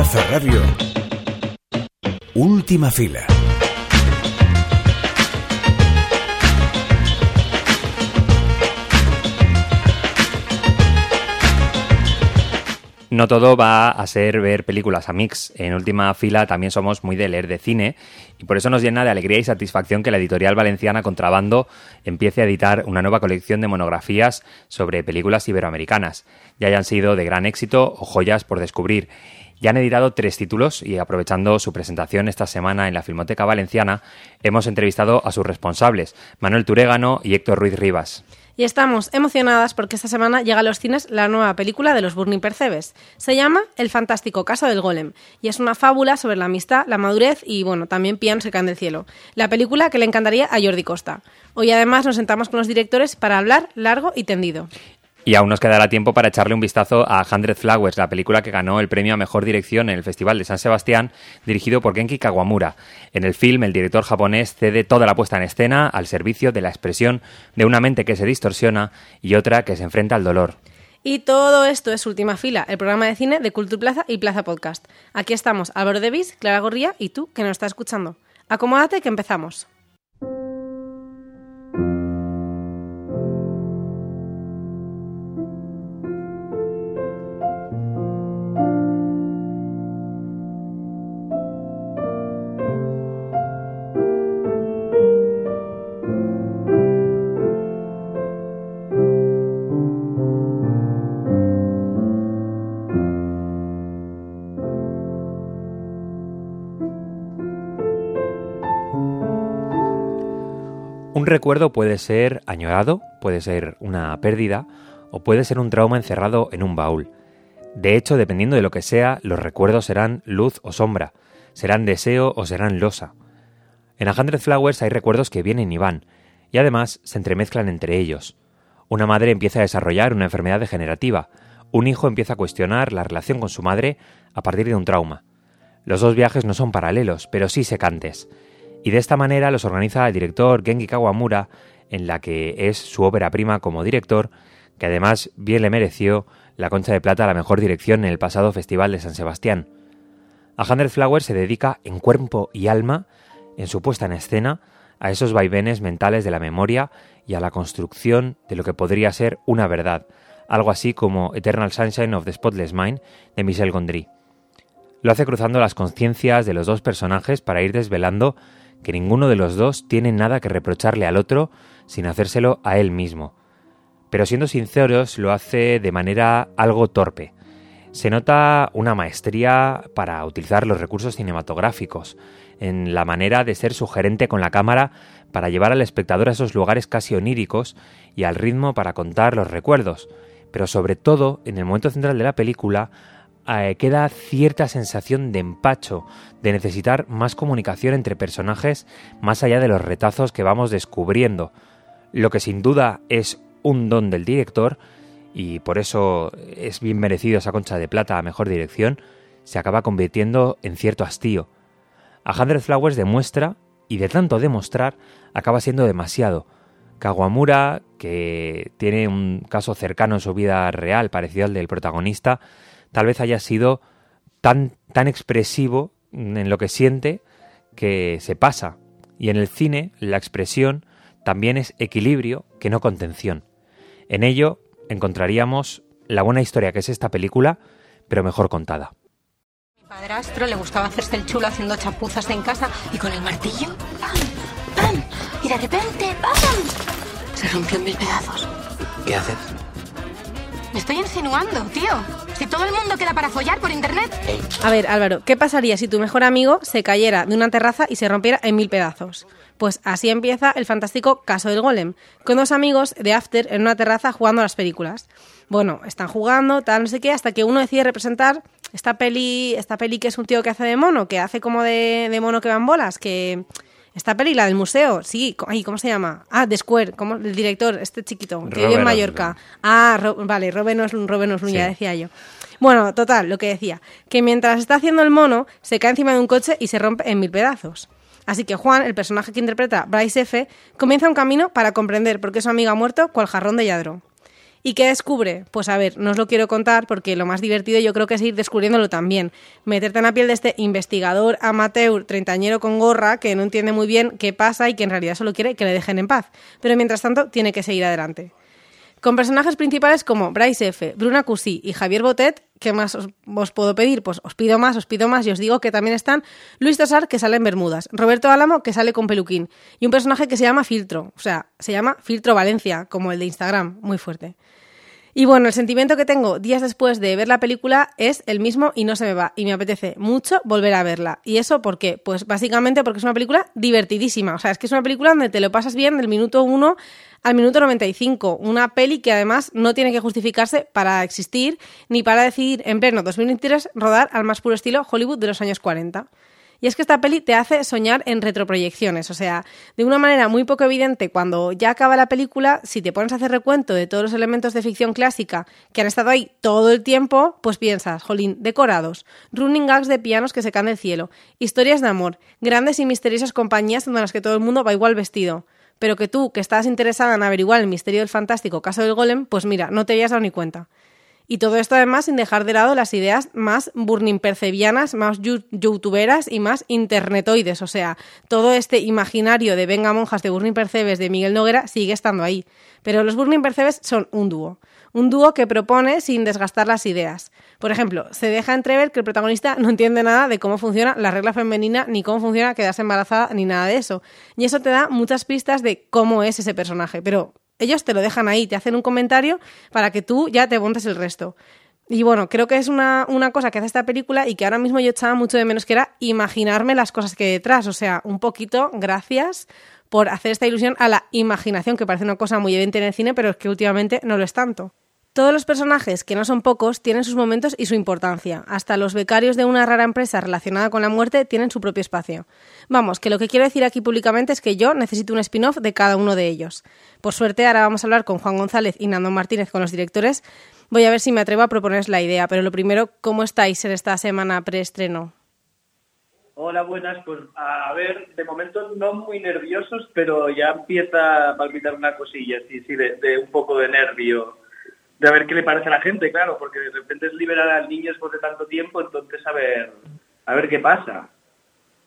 Plaza. Última fila. No todo va a ser ver películas a mix. En última fila también somos muy de leer de cine y por eso nos llena de alegría y satisfacción que la editorial valenciana Contrabando empiece a editar una nueva colección de monografías sobre películas iberoamericanas, ya hayan sido de gran éxito o joyas por descubrir. Ya han editado tres títulos y aprovechando su presentación esta semana en la Filmoteca Valenciana, hemos entrevistado a sus responsables, Manuel Turégano y Héctor Ruiz Rivas. Y estamos emocionadas porque esta semana llega a los cines la nueva película de los Burning Percebes. Se llama El fantástico caso del golem y es una fábula sobre la amistad, la madurez y, bueno, también pianos se caen del cielo. La película que le encantaría a Jordi Costa. Hoy además nos sentamos con los directores para hablar largo y tendido. Y aún nos quedará tiempo para echarle un vistazo a Hundred Flowers, la película que ganó el premio a mejor dirección en el Festival de San Sebastián, dirigido por Genki Kawamura. En el film, el director japonés cede toda la puesta en escena al servicio de la expresión de una mente que se distorsiona y otra que se enfrenta al dolor. Y todo esto es Última Fila, el programa de cine de Cultura Plaza y Plaza Podcast. Aquí estamos Álvaro Devis, Clara Gorría y tú que nos estás escuchando. Acomódate que empezamos. Recuerdo puede ser añorado, puede ser una pérdida o puede ser un trauma encerrado en un baúl. De hecho, dependiendo de lo que sea, los recuerdos serán luz o sombra, serán deseo o serán losa. En A Hundred Flowers hay recuerdos que vienen y van, y además se entremezclan entre ellos. Una madre empieza a desarrollar una enfermedad degenerativa, un hijo empieza a cuestionar la relación con su madre a partir de un trauma. Los dos viajes no son paralelos, pero sí secantes y de esta manera los organiza el director Genki Kawamura en la que es su ópera prima como director, que además bien le mereció la Concha de Plata a la mejor dirección en el pasado Festival de San Sebastián. A Hundred Flower se dedica en cuerpo y alma, en su puesta en escena, a esos vaivenes mentales de la memoria y a la construcción de lo que podría ser una verdad, algo así como Eternal Sunshine of the Spotless Mind de Michel Gondry. Lo hace cruzando las conciencias de los dos personajes para ir desvelando que ninguno de los dos tiene nada que reprocharle al otro sin hacérselo a él mismo. Pero siendo sinceros, lo hace de manera algo torpe. Se nota una maestría para utilizar los recursos cinematográficos, en la manera de ser sugerente con la cámara para llevar al espectador a esos lugares casi oníricos y al ritmo para contar los recuerdos, pero sobre todo, en el momento central de la película, eh, queda cierta sensación de empacho, de necesitar más comunicación entre personajes más allá de los retazos que vamos descubriendo, lo que sin duda es un don del director y por eso es bien merecido esa concha de plata a mejor dirección, se acaba convirtiendo en cierto hastío. A Hundred Flowers demuestra, y de tanto demostrar, acaba siendo demasiado. Kawamura, que tiene un caso cercano en su vida real parecido al del protagonista, tal vez haya sido tan, tan expresivo en lo que siente que se pasa. Y en el cine la expresión también es equilibrio que no contención. En ello encontraríamos la buena historia que es esta película, pero mejor contada. Mi padrastro le gustaba hacerse el chulo haciendo chapuzas en casa y con el martillo, ¡pam! ¡pam! Y de repente, ¡pam! Se rompió en mil pedazos. ¿Qué haces? Me estoy insinuando, tío. Si todo el mundo queda para follar por internet. A ver, Álvaro, ¿qué pasaría si tu mejor amigo se cayera de una terraza y se rompiera en mil pedazos? Pues así empieza el fantástico caso del golem, con dos amigos de After en una terraza jugando a las películas. Bueno, están jugando, tal, no sé qué, hasta que uno decide representar esta peli, esta peli que es un tío que hace de mono, que hace como de, de mono que van bolas, que esta peli, la del museo, sí, ay, ¿cómo se llama? Ah, The Square, ¿cómo? el director, este chiquito, que vive en Mallorca. Ah, vale, Robin no es, Robin no ya decía yo. Bueno, total, lo que decía, que mientras está haciendo el mono, se cae encima de un coche y se rompe en mil pedazos. Así que Juan, el personaje que interpreta Bryce F., comienza un camino para comprender por qué su amigo ha muerto cual jarrón de lladro. ¿Y qué descubre? Pues a ver, no os lo quiero contar porque lo más divertido yo creo que es ir descubriéndolo también. Meterte en la piel de este investigador amateur, treintañero con gorra, que no entiende muy bien qué pasa y que en realidad solo quiere que le dejen en paz. Pero mientras tanto tiene que seguir adelante. Con personajes principales como Bryce F., Bruna Cusí y Javier Botet, ¿qué más os, puedo pedir? Pues os pido más, os pido más y os digo que también están Luis Tosar, que sale en Bermudas, Roberto Álamo, que sale con peluquín, y un personaje que se llama Filtro, o sea, se llama Filtro Valencia, como el de Instagram, muy fuerte. Y bueno, el sentimiento que tengo días después de ver la película es el mismo y no se me va. Y me apetece mucho volver a verla. ¿Y eso por qué? Pues básicamente porque es una película divertidísima. O sea, es que es una película donde te lo pasas bien del minuto 1 al minuto 95. Una peli que además no tiene que justificarse para existir ni para decidir en pleno 2023 rodar al más puro estilo Hollywood de los años 40. Y es que esta peli te hace soñar en retroproyecciones, o sea, de una manera muy poco evidente, cuando ya acaba la película, si te pones a hacer recuento de todos los elementos de ficción clásica que han estado ahí todo el tiempo, pues piensas, jolín, decorados, running gags de pianos que se caen del cielo, historias de amor, grandes y misteriosas compañías en las que todo el mundo va igual vestido. Pero que tú, que estás interesada en averiguar el misterio del fantástico caso del golem, pues mira, no te habías dado ni cuenta. Y todo esto además sin dejar de lado las ideas más burning percebianas, más youtuberas y más internetoides. O sea, todo este imaginario de venga monjas de burning percebes de Miguel Noguera sigue estando ahí. Pero los burning percebes son un dúo. Un dúo que propone sin desgastar las ideas. Por ejemplo, se deja entrever que el protagonista no entiende nada de cómo funciona la regla femenina, ni cómo funciona quedarse embarazada, ni nada de eso. Y eso te da muchas pistas de cómo es ese personaje. Pero ellos te lo dejan ahí, te hacen un comentario para que tú ya te montes el resto. Y bueno, creo que es una, una, cosa que hace esta película y que ahora mismo yo echaba mucho de menos, que era imaginarme las cosas que hay detrás. O sea, un poquito, gracias por hacer esta ilusión a la imaginación, que parece una cosa muy evidente en el cine, pero es que últimamente no lo es tanto. Todos los personajes, que no son pocos, tienen sus momentos y su importancia. Hasta los becarios de una rara empresa relacionada con la muerte tienen su propio espacio. Vamos, que lo que quiero decir aquí públicamente es que yo necesito un spin-off de cada uno de ellos. Por suerte, ahora vamos a hablar con Juan González y Nando Martínez, con los directores. Voy a ver si me atrevo a proponeros la idea, pero lo primero, ¿cómo estáis en esta semana preestreno? Hola, buenas. Pues a ver, de momento no muy nerviosos, pero ya empieza a palpitar una cosilla, sí, sí, de un poco de nervio de a ver qué le parece a la gente, claro, porque de repente es liberar al niño después de tanto tiempo, entonces a ver, a ver qué pasa.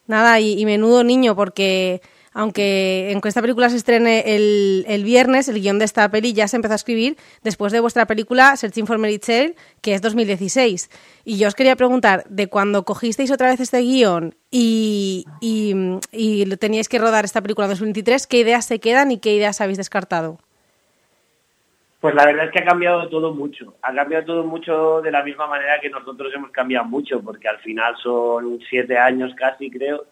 Nada, y, menudo niño, porque aunque en esta película se estrene el, el, viernes, el guion de esta peli ya se empezó a escribir después de vuestra película Searching for Mary que es 2016. Y yo os quería preguntar, de cuando cogisteis otra vez este guion y, y, y teníais que rodar esta película en 2023, ¿qué ideas se quedan y qué ideas habéis descartado? Pues la verdad es que ha cambiado todo mucho. Ha cambiado todo mucho de la misma manera que nosotros hemos cambiado mucho, porque al final son siete años casi, creo.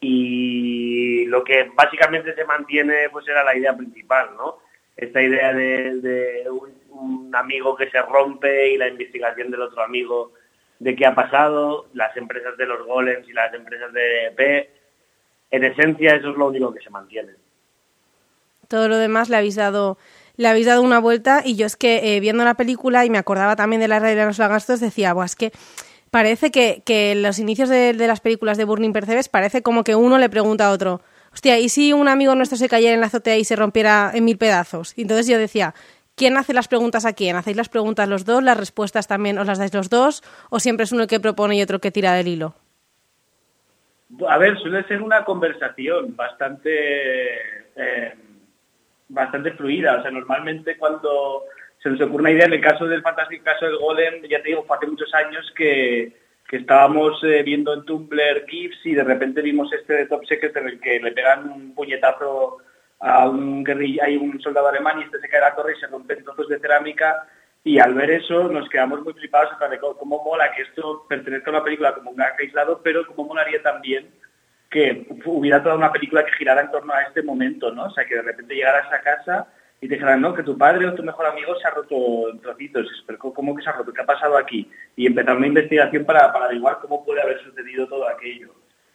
Y lo que básicamente se mantiene pues era la idea principal, ¿no? Esta idea de, un, amigo que se rompe y la investigación del otro amigo de qué ha pasado, las empresas de los golems y las empresas de EP. En esencia eso es lo único que se mantiene. Todo lo demás le habéis dado le habéis dado una vuelta y yo es que eh, viendo la película y me acordaba también de la realidad de los lagartos decía, pues es que parece que, que los inicios de, las películas de Burning Percebes parece como que uno le pregunta a otro, hostia, ¿y si un amigo nuestro se cayera en la azotea y se rompiera en mil pedazos? Y entonces yo decía, ¿quién hace las preguntas a quién? ¿Hacéis las preguntas los dos? ¿Las respuestas también os las dais los dos? ¿O siempre es uno el que propone y otro que tira del hilo? A ver, suele ser una conversación bastante... Eh, bastante fluida. O sea, normalmente cuando se nos ocurre una idea, en el caso del fantástico caso del Golem, ya te digo, fue hace muchos años que, que estábamos eh, viendo en Tumblr GIFs y de repente vimos este de Top Secret en el que le pegan un puñetazo a un guerrilla, hay un soldado alemán y este se cae a la torre y se rompen trozos de cerámica y al ver eso nos quedamos muy flipados de cómo mola que esto pertenezca a una película como un gag aislado, pero cómo molaría también que hubiera toda una película que girara en torno a este momento, ¿no? O sea, que de repente llegaras a casa y te dijeran, no, que tu padre o tu mejor amigo se ha roto en trocitos. ¿cómo que se ha roto? ¿Qué ha pasado aquí? Y empezar una investigación para, averiguar cómo puede haber sucedido todo aquello.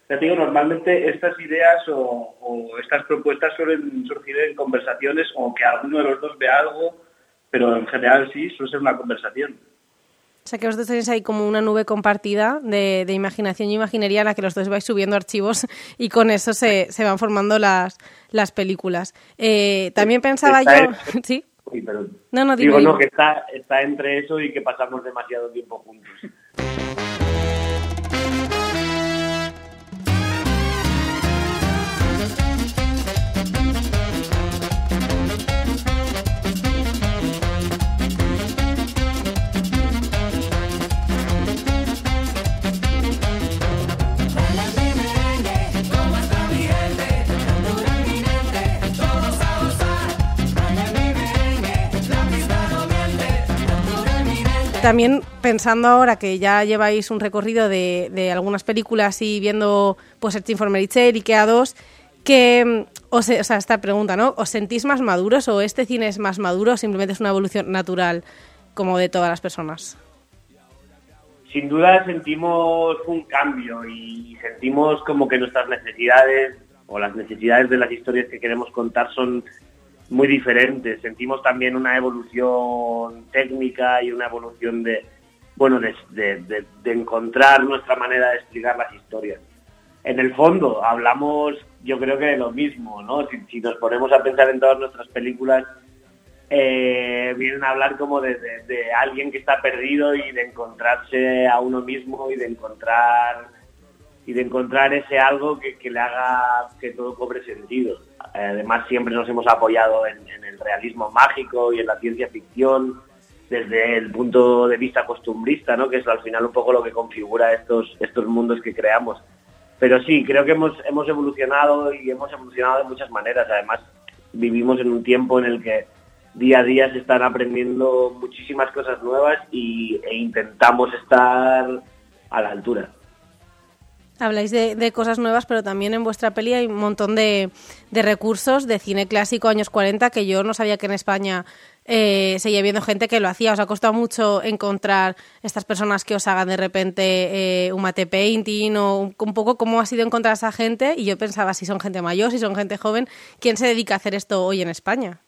Ya te digo, normalmente estas ideas o, o estas propuestas suelen surgir en conversaciones o que alguno de los dos vea algo, pero en general sí, suele ser una conversación. O sea que vosotros tenéis ahí como una nube compartida de, imaginación y imaginería en la que los dos vais subiendo archivos y con eso se, se van formando las, las películas. Eh, también pensaba yo... ¿Sí? Sí, pero No, no, digo no que está está entre eso y que pasamos demasiado tiempo juntos. También pensando ahora que ya lleváis un recorrido de, de algunas películas y viendo pues Searching for Mary Chain, Ikea 2, que mm, os, o sea, esta pregunta, ¿no? ¿Os sentís más maduros o este cine es más maduro o simplemente es una evolución natural como de todas las personas? Sin duda sentimos un cambio y sentimos como que nuestras necesidades o las necesidades de las historias que queremos contar son muy diferentes. Sentimos también una evolución técnica y una evolución de, bueno, de, de- de- encontrar nuestra manera de explicar las historias. En el fondo hablamos, yo creo que de lo mismo, ¿no? Si, nos ponemos a pensar en todas nuestras películas, eh, vienen a hablar como de- de alguien que está perdido y de encontrarse a uno mismo y de encontrar y de encontrar ese algo que, que le haga que todo cobre sentido. Además, siempre nos hemos apoyado en, en el realismo mágico y en la ciencia ficción desde el punto de vista costumbrista, ¿no? que es al final un poco lo que configura estos, estos mundos que creamos. Pero sí, creo que hemos, hemos evolucionado y hemos evolucionado de muchas maneras. Además, vivimos en un tiempo en el que día a día se están aprendiendo muchísimas cosas nuevas y, e intentamos estar a la altura. Habláis de, de cosas nuevas, pero también en vuestra peli hay un montón de, de recursos de cine clásico años 40 que yo no sabía que en España eh, seguía viendo gente que lo hacía. Os ha costado mucho encontrar estas personas que os hagan de repente eh, un mate painting o un, poco cómo ha sido encontrar esa gente. Y yo pensaba si son gente mayor, si son gente joven, ¿quién se dedica a hacer esto hoy en España?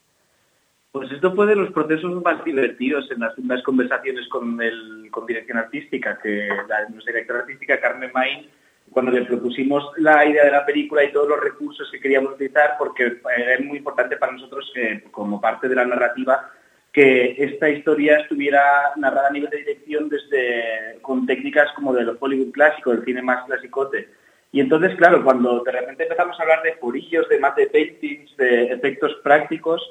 Pues esto fue de los procesos más divertidos en las, conversaciones con, el, con dirección artística, que la nuestra directora artística, Carmen Main, cuando le propusimos la idea de la película y todos los recursos que queríamos utilizar, porque era muy importante para nosotros, eh, como parte de la narrativa, que esta historia estuviera narrada a nivel de dirección desde con técnicas como del Hollywood clásico, del cine más clasicote. Y entonces, claro, cuando de repente empezamos a hablar de forillos, de mate paintings, de efectos prácticos,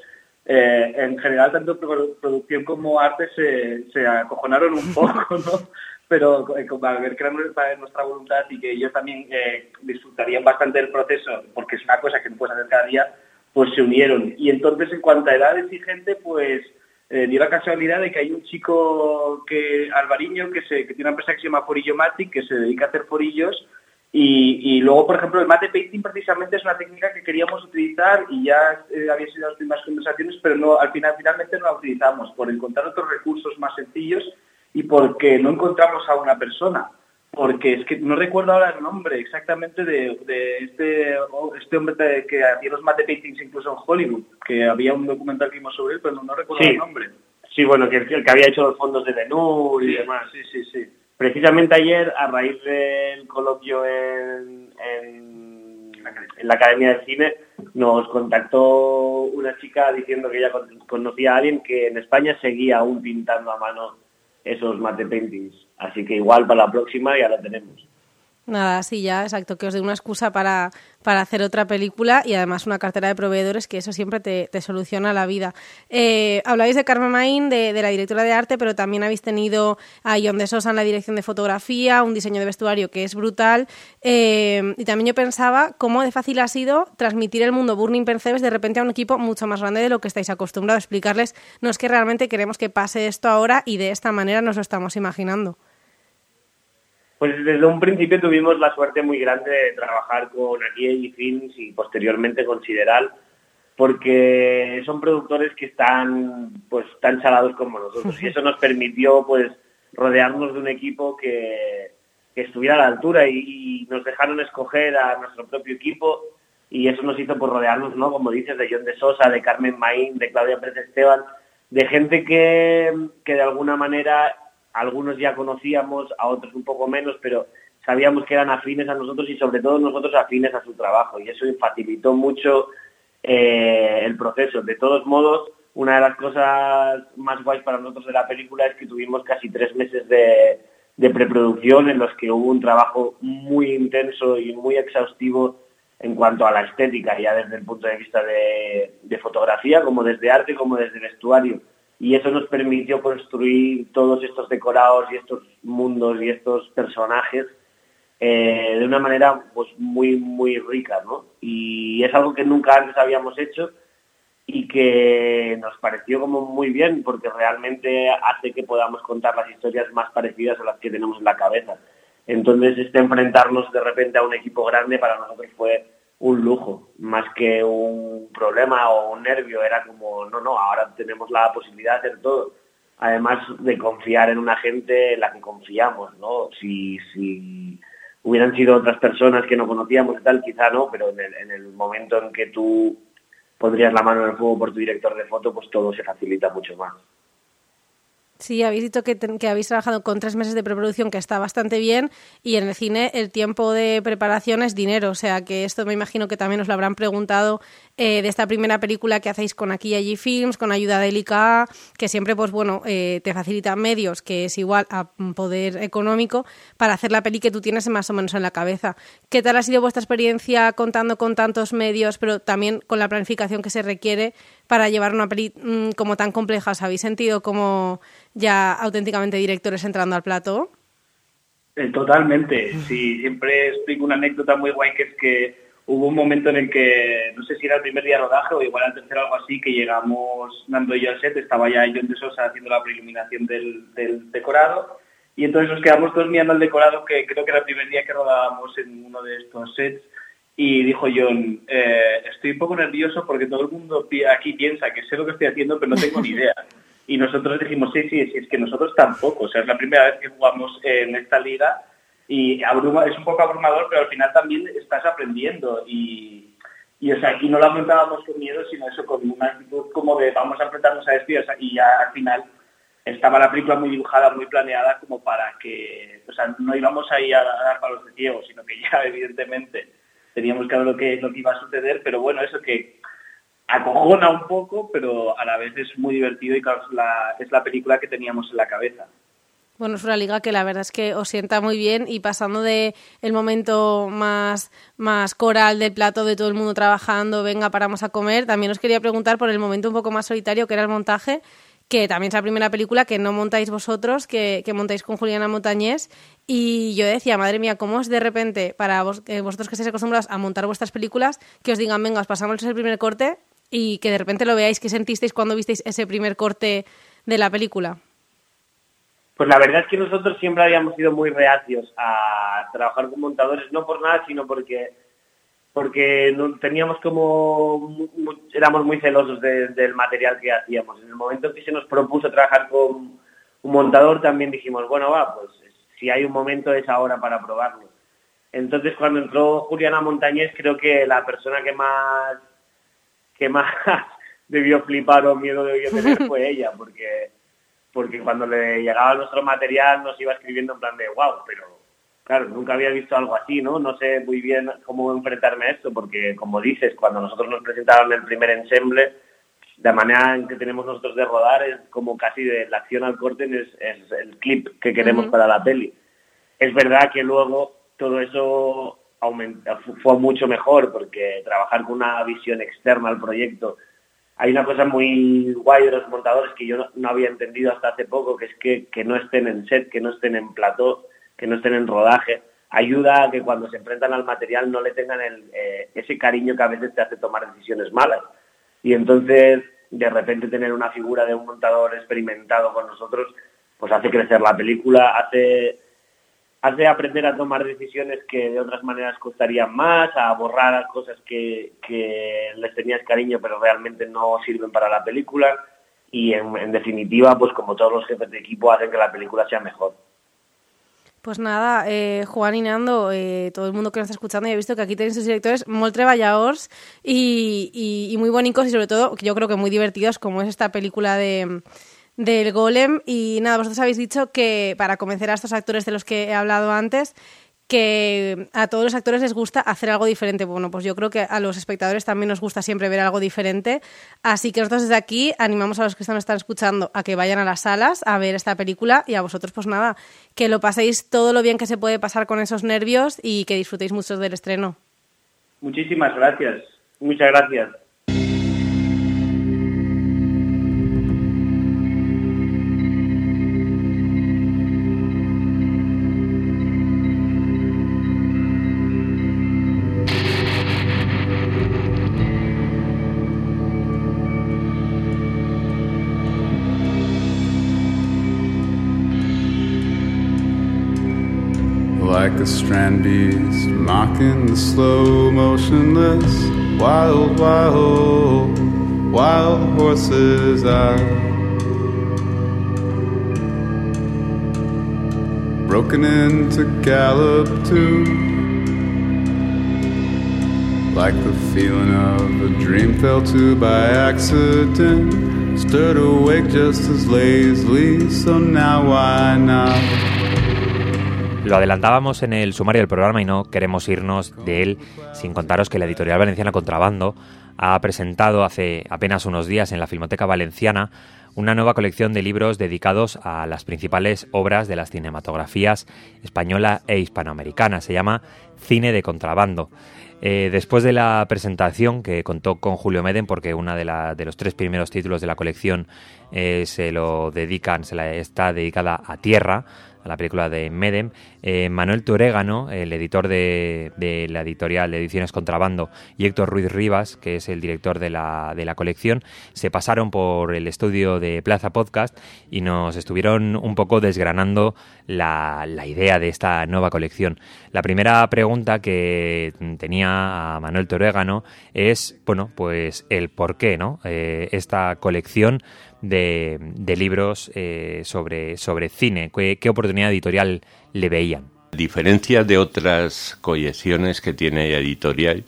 eh, en general tanto pro- producción como arte se, se acojonaron un poco, ¿no? Pero eh, ver que era nuestra, voluntad y que ellos también eh, disfrutarían bastante del proceso, porque es una cosa que no puedes hacer cada día, pues se unieron. Y entonces, en cuanto a edad exigente, pues eh, dio la casualidad de que hay un chico que Alvariño que, se, que tiene una empresa que se llama Forillo Matic, que se dedica a hacer forillos, y, y luego, por ejemplo, el mate painting precisamente es una técnica que queríamos utilizar y ya eh, había sido las primeras conversaciones, pero no, al final finalmente no la utilizamos por encontrar otros recursos más sencillos y porque no encontramos a una persona. Porque es que no recuerdo ahora el nombre exactamente de, de este, este hombre que hacía los mate paintings incluso en Hollywood, que había un documental que vimos sobre él, pero no, recuerdo Sí. el nombre. Sí, bueno, que el que había hecho los fondos de Denur y demás. Sí, sí, sí. Precisamente ayer, a raíz del coloquio en, en, en la Academia del Cine, nos contactó una chica diciendo que ella con- conocía a alguien que en España seguía aún pintando a mano esos mate paintings. Así que igual para la próxima ya lo tenemos. Nada, sí, ya, exacto, que os dé una excusa para, para hacer otra película y además una cartera de proveedores que eso siempre te, te soluciona la vida. Eh, habláis de Carmen Maín, de, de la directora de arte, pero también habéis tenido a Ion de Sosa en la dirección de fotografía, un diseño de vestuario que es brutal. eh, y también yo pensaba cómo de fácil ha sido transmitir el mundo Burning Percebes de repente a un equipo mucho más grande de lo que estáis acostumbrados. Explicarles, no es que realmente queremos que pase esto ahora y de esta manera nos lo estamos imaginando. Pues desde un principio tuvimos la suerte muy grande de trabajar con Aquí Films y posteriormente con Sideral, porque son productores que están pues tan salados como nosotros y eso nos permitió pues rodearnos de un equipo que, que estuviera a la altura y, nos dejaron escoger a nuestro propio equipo y eso nos hizo pues rodearnos, ¿no? Como dices, de John de Sosa, de Carmen Maín, de Claudia Pérez Esteban, de gente que, que de alguna manera algunos ya conocíamos, a otros un poco menos, pero sabíamos que eran afines a nosotros y sobre todo nosotros afines a su trabajo y eso facilitó mucho eh, el proceso. De todos modos, una de las cosas más guays para nosotros de la película es que tuvimos casi tres meses de, preproducción en los que hubo un trabajo muy intenso y muy exhaustivo en cuanto a la estética, ya desde el punto de vista de, de fotografía, como desde arte, como desde vestuario. Y eso nos permitió construir todos estos decorados y estos mundos y estos personajes eh, de una manera pues muy muy rica, ¿no? Y es algo que nunca antes habíamos hecho y que nos pareció como muy bien porque realmente hace que podamos contar las historias más parecidas a las que tenemos en la cabeza. Entonces, este enfrentarnos de repente a un equipo grande para nosotros fue un lujo, más que un problema o un nervio, era como, no, no, ahora tenemos la posibilidad de hacer todo. Además de confiar en una gente en la que confiamos, ¿no? Si, si hubieran sido otras personas que no conocíamos y tal, quizá no, pero en el, en el momento en que tú pondrías la mano en el fuego por tu director de foto, pues todo se facilita mucho más. Sí, habéis dicho que, que, habéis trabajado con tres meses de preproducción, que está bastante bien, y en el cine el tiempo de preparación es dinero, o sea que esto me imagino que también os lo habrán preguntado eh, de esta primera película que hacéis con Aquí y Allí Films, con ayuda de ICA, que siempre pues bueno eh, te facilita medios, que es igual a poder económico, para hacer la peli que tú tienes más o menos en la cabeza. ¿Qué tal ha sido vuestra experiencia contando con tantos medios, pero también con la planificación que se requiere para llevar una peli mmm, como tan compleja? ¿Os habéis sentido como ya auténticamente directores entrando al plato? Eh, totalmente, sí, siempre explico una anécdota muy guay que es que hubo un momento en el que, no sé si era el primer día de rodaje o igual al tercero algo así, que llegamos, Nando y yo al set, estaba ya John de Sosa haciendo la preiluminación del, del decorado y entonces nos quedamos todos mirando el decorado que creo que era el primer día que rodábamos en uno de estos sets y dijo John, eh, estoy un poco nervioso porque todo el mundo aquí piensa que sé lo que estoy haciendo pero no tengo ni idea. Y nosotros dijimos, sí, sí, sí, es que nosotros tampoco. O sea, es la primera vez que jugamos en esta liga y abruma, es un poco abrumador, pero al final también estás aprendiendo. Y, y o sea, aquí no lo afrontábamos con miedo, sino eso con una actitud como de vamos a enfrentarnos a esto y, o sea, y ya al final estaba la película muy dibujada, muy planeada como para que, o sea, no íbamos ahí a dar palos de ciego, sino que ya evidentemente teníamos ver lo que, lo que iba a suceder, pero bueno, eso que acojona un poco, pero a la vez es muy divertido y claro, es la, es la película que teníamos en la cabeza. Bueno, es una liga que la verdad es que os sienta muy bien y pasando de el momento más, más coral del plato de todo el mundo trabajando, venga, paramos a comer, también os quería preguntar por el momento un poco más solitario que era el montaje, que también es la primera película que no montáis vosotros, que, que montáis con Juliana Montañés. Y yo decía, madre mía, ¿cómo es de repente para vos, eh, vosotros que estáis acostumbrados a montar vuestras películas, que os digan, venga, os pasamos el primer corte y que de repente lo veáis, ¿qué sentisteis cuando visteis ese primer corte de la película? Pues la verdad es que nosotros siempre habíamos sido muy reacios a trabajar con montadores, no por nada, sino porque porque no, teníamos como éramos muy celosos de, del material que hacíamos. En el momento que se nos propuso trabajar con un montador también dijimos, bueno, va, pues si hay un momento es ahora para probarlo. Entonces cuando entró Juliana Montañés creo que la persona que más que más debió flipar o miedo debió tener fue ella, porque, porque cuando le llegaba nuestro material nos iba escribiendo en plan de wow, pero claro, nunca había visto algo así, ¿no? No sé muy bien cómo enfrentarme a esto, porque como dices, cuando nosotros nos presentaron el primer ensemble, la manera en que tenemos nosotros de rodar es como casi de la acción al corte es, es el clip que queremos uh -huh. para la peli. Es verdad que luego todo eso fue mucho mejor porque trabajar con una visión externa al proyecto. Hay una cosa muy guay de los montadores que yo no, no, había entendido hasta hace poco, que es que, que no estén en set, que no estén en plató, que no estén en rodaje. Ayuda a que cuando se enfrentan al material no le tengan el, eh, ese cariño que a veces te hace tomar decisiones malas. Y entonces, de repente tener una figura de un montador experimentado con nosotros, pues hace crecer la película, hace hace aprender a tomar decisiones que de otras maneras costarían más, a borrar cosas que, les tenías cariño pero realmente no sirven para la película y en, definitiva, pues como todos los jefes de equipo, hacen que la película sea mejor. Pues nada, eh, Juan y Nando, eh, todo el mundo que nos está escuchando, ya he visto que aquí tenéis sus directores muy treballadors y, y, y muy bonitos y sobre todo, yo creo que muy divertidos, como es esta película de del Golem. Y nada, vosotros habéis dicho que para convencer a estos actores de los que he hablado antes que a todos los actores les gusta hacer algo diferente. Bueno, pues yo creo que a los espectadores también nos gusta siempre ver algo diferente. Así que nosotros desde aquí animamos a los que están, están escuchando a que vayan a las salas a ver esta película y a vosotros pues nada, que lo paséis todo lo bien que se puede pasar con esos nervios y que disfrutéis mucho del estreno. Muchísimas gracias. Muchas gracias. Like a strand beast, mocking the slow, motionless, wild, wild, wild horses out. Broken into gallop too, like the feeling of a dream fell to by accident. Stirred awake just as lazily, so now why not? Lo adelantábamos en el sumario del programa y no queremos irnos de él sin contaros que la editorial valenciana Contrabando ha presentado hace apenas unos días en la Filmoteca Valenciana una nueva colección de libros dedicados a las principales obras de las cinematografías española e hispanoamericana. Se llama Cine de Contrabando. Eh, después de la presentación que contó con Julio Meden, porque de, de los tres primeros títulos de la colección eh, se lo dedican, se la está dedicada a Tierra, a la película de Medem, eh, Manuel Torégano, el editor de, la editorial de Ediciones Contrabando, y Héctor Ruiz Rivas, que es el director de la, de la colección, se pasaron por el estudio de Plaza Podcast y nos estuvieron un poco desgranando la, la idea de esta nueva colección. La primera pregunta que tenía a Manuel Torégano es, bueno, pues el por qué, ¿no? Eh, esta colección de, libros eh, sobre, sobre cine. ¿Qué, oportunidad editorial le veían? A diferencia de otras colecciones que tiene editorial,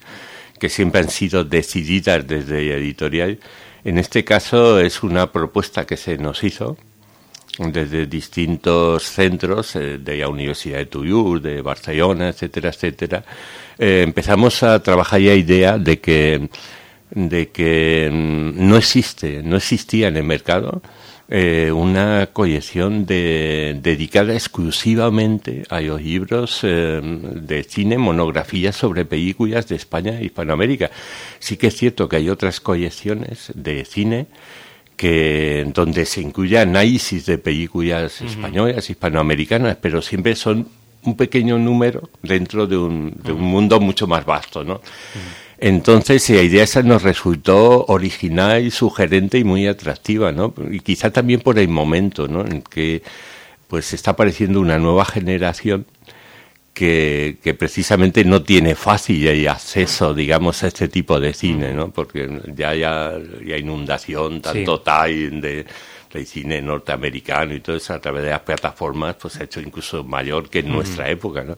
que siempre han sido decididas desde editorial, en este caso es una propuesta que se nos hizo desde distintos centros eh, de la Universidad de Toulouse, de Barcelona, etcétera, etcétera. Eh, empezamos a trabajar ya idea de que de que mm, no existe, no existía en el mercado eh, una colección de, dedicada exclusivamente a los libros eh, de cine, monografías sobre películas de España e Hispanoamérica. Sí que es cierto que hay otras colecciones de cine que donde se incluye análisis de películas españolas, hispanoamericanas, pero siempre son un pequeño número dentro de un, de un mundo mucho más vasto, ¿no? Entonces, la idea esa nos resultó original sugerente y muy atractiva, ¿no? Y quizá también por el momento, ¿no? En que pues está apareciendo una nueva generación que, que, precisamente no tiene fácil acceso, digamos, a este tipo de cine, ¿no? Porque ya hay ya inundación tanto sí. de el cine norteamericano y todo eso a través de las plataformas pues ha hecho incluso mayor que en nuestra época ¿no?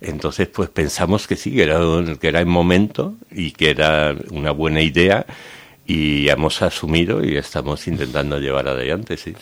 entonces pues pensamos que sí que era, que era el momento y que era una buena idea y hemos asumido y estamos intentando llevar adelante sí.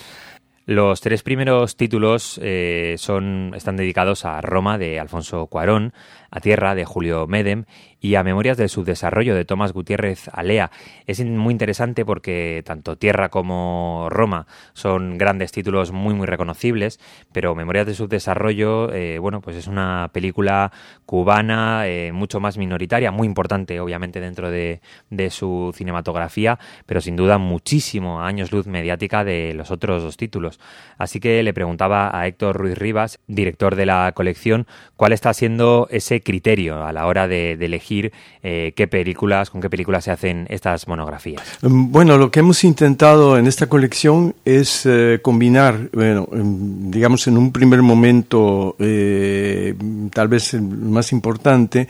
Los tres primeros títulos eh, son, están dedicados a Roma de Alfonso Cuarón, a Tierra de Julio Medem y a Memorias del Subdesarrollo de Tomás Gutiérrez Alea. Es muy interesante porque tanto Tierra como Roma son grandes títulos muy muy reconocibles, pero Memorias del Subdesarrollo, eh, bueno, pues es una película cubana eh, mucho más minoritaria, muy importante obviamente dentro de, de su cinematografía, pero sin duda muchísimo años luz mediática de los otros dos títulos. Así que le preguntaba a Héctor Ruiz Rivas, director de la colección, cuál está siendo ese criterio a la hora de, elegir eh, qué películas, con qué películas se hacen estas monografías? Mm, bueno, lo que hemos intentado en esta colección es eh, combinar, bueno, digamos en un primer momento, eh, tal vez el más importante,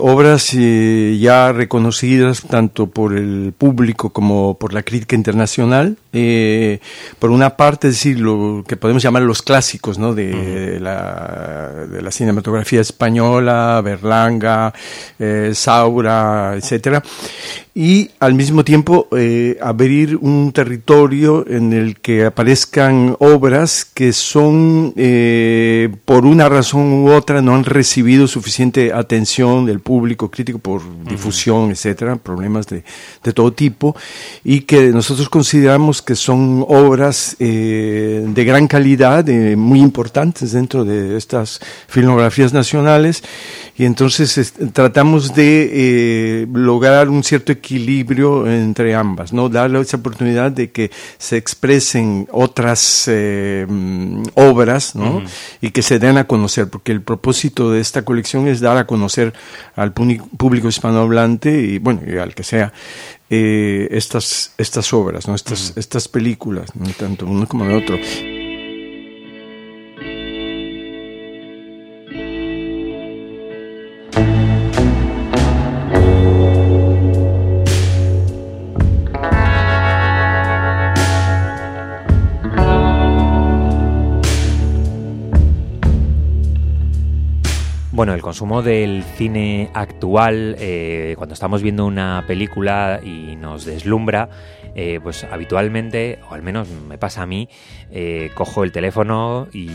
obras ya reconocidas tanto por el público como por la crítica internacional. por una parte, decir, lo que podemos llamar los clásicos ¿no? de, la, de la cinematografía española Española, Berlanga, eh, Saura, etcétera, y al mismo tiempo eh, abrir un territorio en el que aparezcan obras que son, eh, por una razón u otra, no han recibido suficiente atención del público crítico por difusión, etcétera, problemas de, de, todo tipo, y que nosotros consideramos que son obras eh, de gran calidad, muy importantes dentro de estas filmografías nacionales, y entonces tratamos de lograr un cierto equilibrio entre ambas, ¿no? Darle esa oportunidad de que se expresen otras eh, mm, obras, ¿no? Y que se den a conocer, porque el propósito de esta colección es dar a conocer al público hispanohablante y, bueno, y al que sea, eh, estas, estas obras, ¿no? Estas, estas películas, ¿no? Tanto uno como el otro. Bueno, el consumo del cine actual, eh, cuando estamos viendo una película y nos deslumbra, eh, pues habitualmente, o al menos me pasa a mí, eh, cojo el teléfono y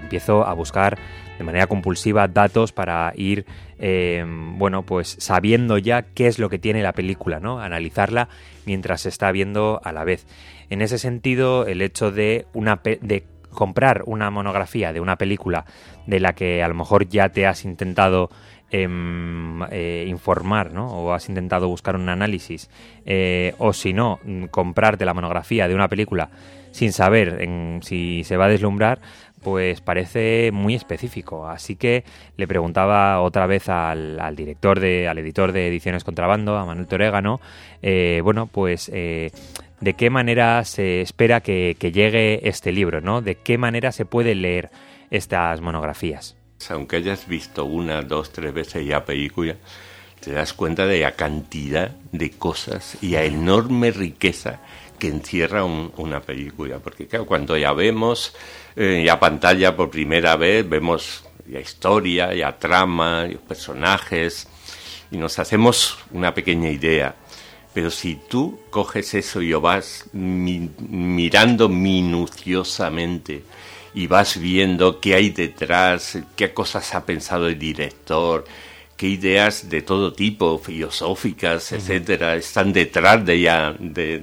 empiezo a buscar de manera compulsiva datos para ir, bueno, pues sabiendo ya qué es lo que tiene la película, ¿no? Analizarla mientras se está viendo a la vez. En ese sentido, el hecho de, una de comprar una monografía de una película de la que a lo mejor ya te has intentado em, eh, informar, ¿no? O has intentado buscar un análisis, eh, o si no, mm, comprarte la monografía de una película sin saber en, si se va a deslumbrar, pues parece muy específico. Así que le preguntaba otra vez al, director de, al editor de Ediciones Contrabando, a Manuel Torégano, eh, bueno, pues de qué manera se espera que, llegue este libro, ¿no? De qué manera se puede leer estas monografías. Aunque hayas visto una, dos, tres veces ya película, te das cuenta de la cantidad de cosas y la enorme riqueza que encierra una película. Porque claro, cuando ya vemos eh, ya pantalla por primera vez, vemos la historia, la trama, los personajes, y nos hacemos una pequeña idea. Pero si tú coges eso y lo vas mirando minuciosamente y vas viendo qué hay detrás, qué cosas ha pensado el director, qué ideas de todo tipo, filosóficas, etcétera, están detrás de ya de,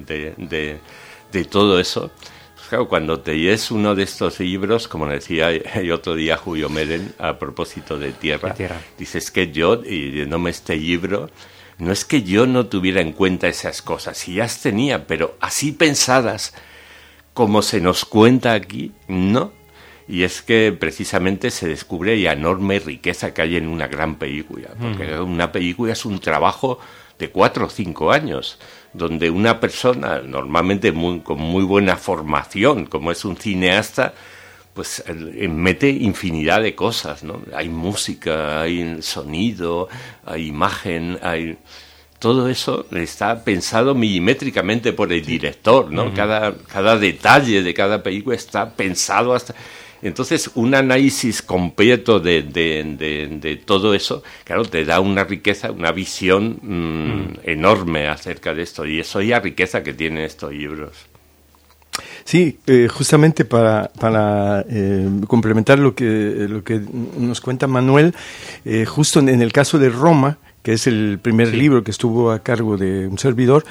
de, todo eso. Pues claro, cuando te lees uno de estos libros, como decía el otro día Julio Meren a propósito de Tierra, dices que yo, y no me este libro, no es que yo no tuviera en cuenta esas cosas, si las tenía, pero así pensadas como se nos cuenta aquí, no. Y es que precisamente se descubre la enorme riqueza que hay en una gran película, porque una película es un trabajo de cuatro o cinco años, donde una persona, normalmente con muy buena formación, como es un cineasta, pues mete infinidad de cosas, ¿no? Hay música, hay sonido, hay imagen, hay todo eso está pensado milimétricamente por el director, ¿no? cada, cada detalle de cada película está pensado hasta... Entonces, un análisis completo de, de, todo eso, claro, te da una riqueza, una visión mm, enorme acerca de esto. Y eso es la riqueza que tienen estos libros. Sí, eh, justamente para, para eh, complementar lo que, lo que nos cuenta Manuel, eh, justo en, el caso de Roma, que es el primer libro que estuvo a cargo de un servidor,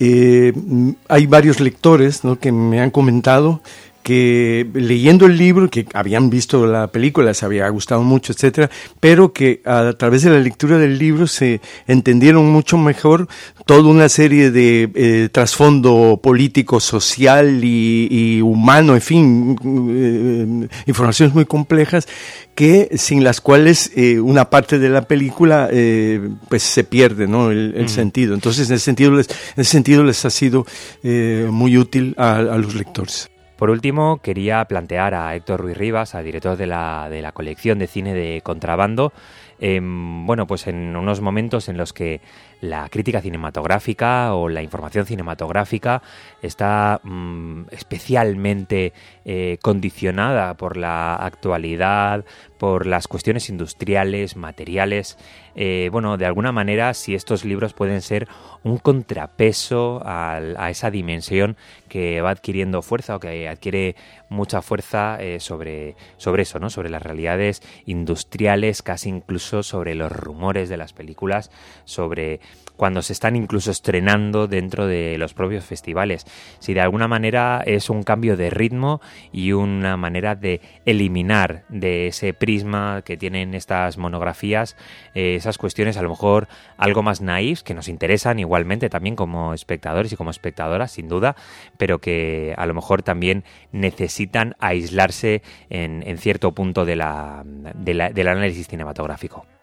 hay varios lectores ¿no? que me han comentado que leyendo el libro, que habían visto la película, les había gustado mucho, etcétera, pero que a través de la lectura del libro se entendieron mucho mejor toda una serie de eh, trasfondo político, social y, humano, en fin, eh, informaciones muy complejas que sin las cuales eh, una parte de la película pues se pierde ¿no? el, mm. sentido. Entonces, en ese sentido les, en ese sentido les ha sido muy útil a los lectores. Por último, quería plantear a Héctor Ruiz Rivas, al director de la, de la colección de cine de contrabando, em, bueno, pues en unos momentos en los que la crítica cinematográfica o la información cinematográfica está mm, especialmente eh, condicionada por la actualidad, por las cuestiones industriales, materiales. Eh, bueno, de alguna manera, si estos libros pueden ser un contrapeso a esa dimensión que va adquiriendo fuerza o que adquiere mucha fuerza eh, sobre, sobre eso, ¿no? Sobre las realidades industriales, casi incluso sobre los rumores de las películas, sobre cuando se están incluso estrenando dentro de los propios festivales. Si de alguna manera es un cambio de ritmo y una manera de eliminar de ese prisma que tienen estas monografías eh, esas cuestiones a lo mejor algo más naif que nos interesan igualmente también como espectadores y como espectadoras sin duda, pero que a lo mejor también necesitan aislarse en, cierto punto del análisis cinematográfico.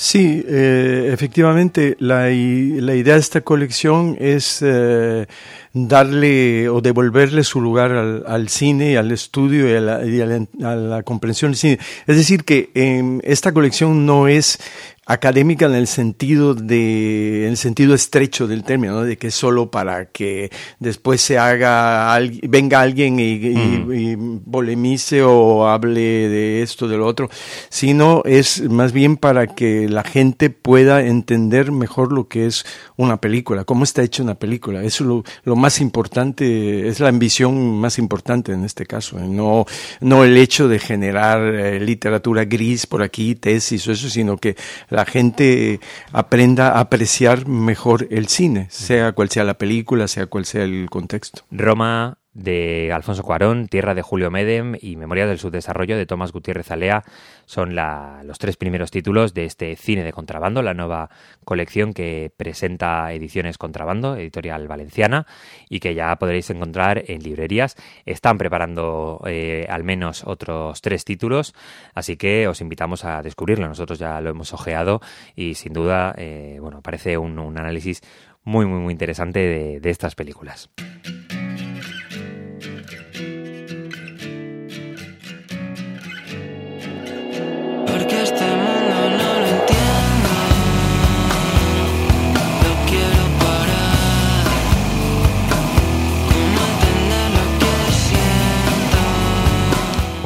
Sí, eh, efectivamente, la, la, idea de esta colección es eh, darle o devolverle su lugar al, al cine, al estudio y, a la, y a, la, comprensión del cine. Es decir, que eh, esta colección no es académica en el sentido de en el sentido estrecho del término ¿no? de que solo para que después se haga venga alguien y, mm. y, y, polemice o hable de esto de lo otro sino es más bien para que la gente pueda entender mejor lo que es una película cómo está hecha una película eso es lo, lo más importante es la ambición más importante en este caso ¿eh? no no el hecho de generar eh, literatura gris por aquí tesis o eso sino que la gente aprenda a apreciar mejor el cine, sea cual sea la película, sea cual sea el contexto. Roma de Alfonso Cuarón, Tierra de Julio Medem y Memoria del Subdesarrollo de Tomás Gutiérrez Alea son los tres primeros títulos de este Cine de Contrabando, la nueva colección que presenta Ediciones Contrabando, editorial valenciana, y que ya podréis encontrar en librerías. Están preparando eh, al menos otros tres títulos, así que os invitamos a descubrirlo. Nosotros ya lo hemos ojeado y sin duda, eh, bueno, parece un, análisis muy, muy, muy interesante de estas películas.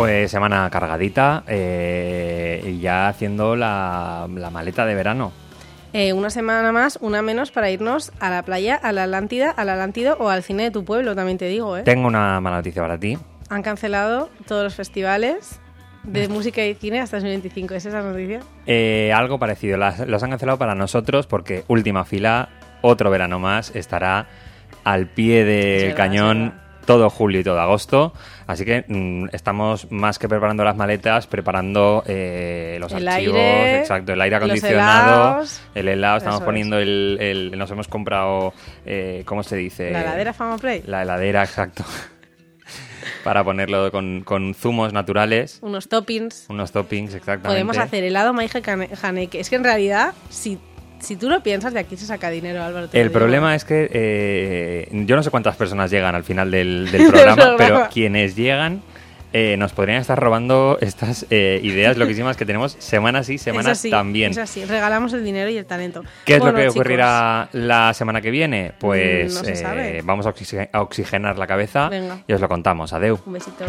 Pues semana cargadita eh, y ya haciendo la, la maleta de verano. Eh, una semana más, una menos para irnos a la playa, a la Atlántida, al Atlántido o al cine de tu pueblo, también te digo. ¿eh? Tengo una mala noticia para ti. Han cancelado todos los festivales de música y cine hasta 2025. ¿Es esa noticia? Eh, algo parecido. Las, los han cancelado para nosotros porque última fila, otro verano más, estará al pie del cañón todo julio y todo agosto. Así que mmm, estamos más que preparando las maletas, preparando eh, los El archivos, aire, exacto, el aire acondicionado, helados. el helado, estamos es. poniendo el, el- nos hemos comprado, eh, ¿cómo se dice? La heladera Fama Play. La heladera, exacto. Para ponerlo con, con zumos naturales, Unos toppings. unos toppings, exactamente. Podemos hacer helado maíz janeque. Es que en realidad, si, si tú lo piensas, de aquí se saca dinero, Álvaro. El problema es que eh, yo no sé cuántas personas llegan al final del, programa, programa. pero quienes llegan eh, nos podrían estar robando estas eh, ideas loquísimas que tenemos semanas sí, semanas también. Es así, regalamos el dinero y el talento. ¿Qué es Bueno, lo que chicos, ocurrirá la semana que viene? Pues Mm, no se sabe. vamos a, oxige- a oxigenar la cabeza Venga. y os lo contamos. Adeu. Un besito.